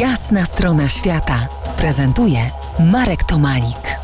Jasna strona świata prezentuje Marek Tomalik.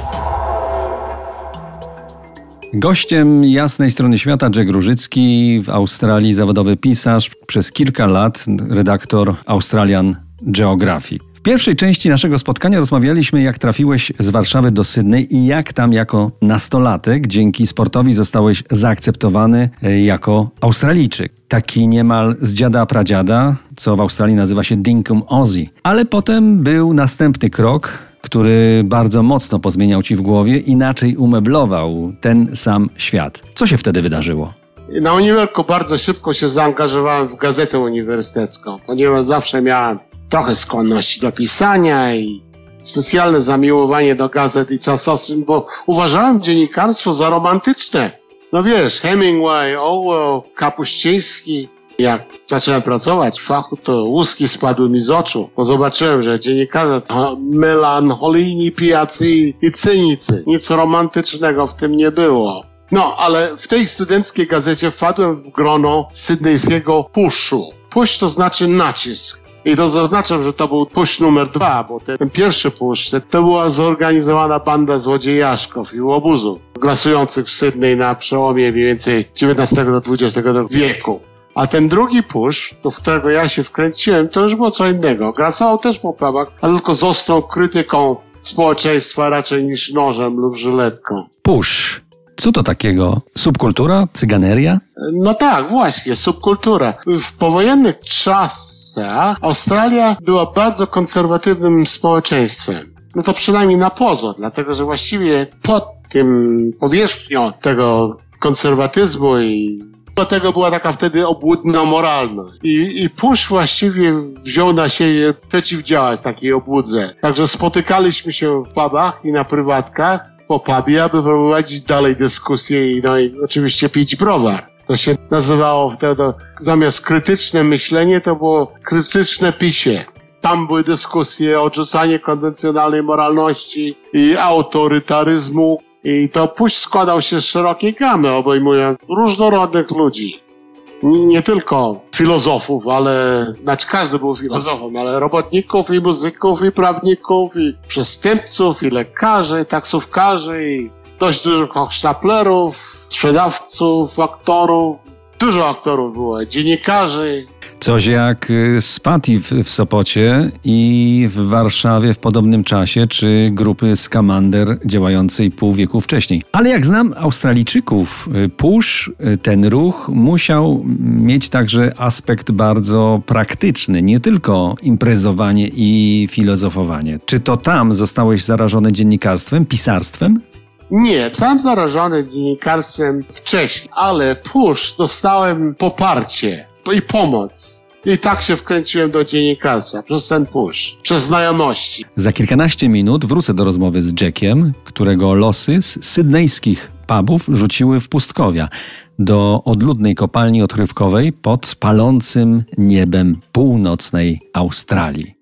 Gościem jasnej strony świata Jack Różycki, w Australii zawodowy pisarz, przez kilka lat redaktor Australian Geographic. W pierwszej części naszego spotkania rozmawialiśmy, jak trafiłeś z Warszawy do Sydney i jak tam jako nastolatek dzięki sportowi zostałeś zaakceptowany e, jako Australijczyk. Taki niemal z dziada pradziada, co w Australii nazywa się Dinkum Aussie. Ale potem był następny krok, który bardzo mocno pozmieniał ci w głowie, inaczej umeblował ten sam świat. Co się wtedy wydarzyło? Na uniwerku bardzo szybko się zaangażowałem w gazetę uniwersytecką, ponieważ zawsze miałem trochę skłonności do pisania i specjalne zamiłowanie do gazet i czasopism, bo uważałem dziennikarstwo za romantyczne. No wiesz, Hemingway, Orwell, Kapuściński. Jak zacząłem pracować w fachu, to łuski spadły mi z oczu, bo zobaczyłem, że dziennikarze to melancholijni pijacy i cynicy. Nic romantycznego w tym nie było. No, ale w tej studenckiej gazecie wpadłem w grono sydnejskiego puszu. Push to znaczy nacisk. I to zaznaczam, że to był push numer dwa, bo ten, ten pierwszy push to była zorganizowana banda złodziejaszków i łobuzów grasujących w Sydney na przełomie mniej więcej XIX do XX wieku. A ten drugi push, do którego ja się wkręciłem, to już było co innego. Grasował też po pubach, ale tylko z ostrą krytyką społeczeństwa raczej niż nożem lub żyletką. Push co to takiego? Subkultura? Cyganeria? No tak, właśnie, subkultura. W powojennych czasach Australia była bardzo konserwatywnym społeczeństwem. No to przynajmniej na pozór, dlatego że właściwie pod tym powierzchnią tego konserwatyzmu i do tego była taka wtedy obłudna moralność. I, I Push właściwie wziął na siebie przeciwdziałać takiej obłudze. Także spotykaliśmy się w pubach i na prywatkach po pubie, aby prowadzić dalej dyskusje i, no, i oczywiście pić browar. To się nazywało wtedy, zamiast krytyczne myślenie, to było krytyczne pisie. Tam były dyskusje o konwencjonalnej moralności i autorytaryzmu. I to puść składał się z szerokiej gamy, obejmując różnorodnych ludzi nie tylko filozofów, ale, znaczy każdy był filozofem, ale robotników i muzyków i prawników i przestępców i lekarzy, i taksówkarzy i dość dużo hochsztaplerów, sprzedawców, aktorów, Dużo aktorów było, dziennikarzy. Coś jak y, Spati w, w Sopocie i w Warszawie w podobnym czasie, czy grupy Skamander działającej pół wieku wcześniej. Ale jak znam Australijczyków, y, push, y, ten ruch musiał mieć także aspekt bardzo praktyczny, nie tylko imprezowanie i filozofowanie. Czy to tam zostałeś zarażony dziennikarstwem, pisarstwem? Nie, sam zarażony dziennikarstwem wcześniej, ale push dostałem poparcie i pomoc. I tak się wkręciłem do dziennikarstwa, przez ten push, przez znajomości. Za kilkanaście minut wrócę do rozmowy z Jackiem, którego losy z sydnejskich pubów rzuciły w pustkowia do odludnej kopalni odkrywkowej pod palącym niebem północnej Australii.